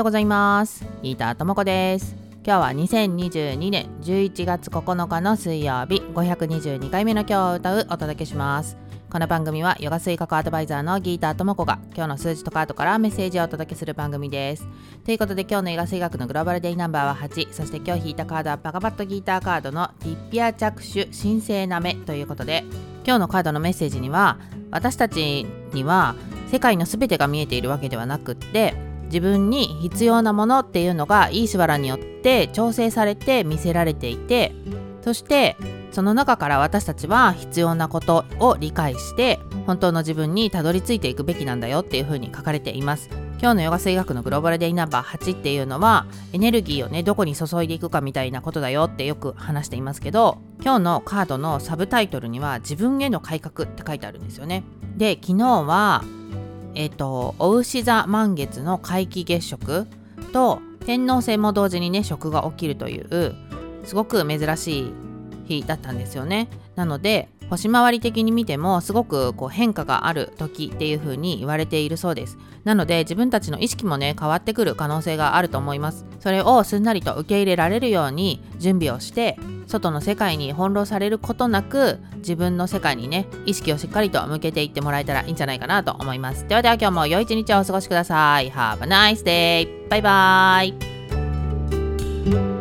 ようございます。ギーターともこです。今日は2022年11月9日の水曜日522回目の今日を歌うお届けします。この番組はヨガ水学アドバイザーのギーターともこが今日の数字とカードからメッセージをお届けする番組です。ということで今日のヨガ水学のグローバルデイナンバーは8そして今日引いたカードはバカバットギーターカードのティッピア着手神聖な目ということで今日のカードのメッセージには私たちには世界の全てが見えているわけではなくって自分に必要なものっていうのがイーシュバラによって調整されて見せられていてそしてその中から私たちは必要なことを理解して本当の自分にたどり着いていくべきなんだよっていうふうに書かれています。今日のヨガ水学のグローバルデイナンバー8っていうのはエネルギーをねどこに注いでいくかみたいなことだよってよく話していますけど今日のカードのサブタイトルには自分への改革って書いてあるんですよね。で昨日はえっ、とお牛座満月の皆既月食と天王星も同時にね食が起きるというすごく珍しい日だったんですよね。なので星回り的に見てもすごくこう変化がある時っていう風に言われているそうです。なので自分たちの意識もね変わってくる可能性があると思います。それをすんなりと受け入れられるように準備をして外の世界に翻弄されることなく自分の世界にね意識をしっかりと向けていってもらえたらいいんじゃないかなと思います。ではでは今日も良い一日をお過ごしください。Have a nice day! バイバーイ。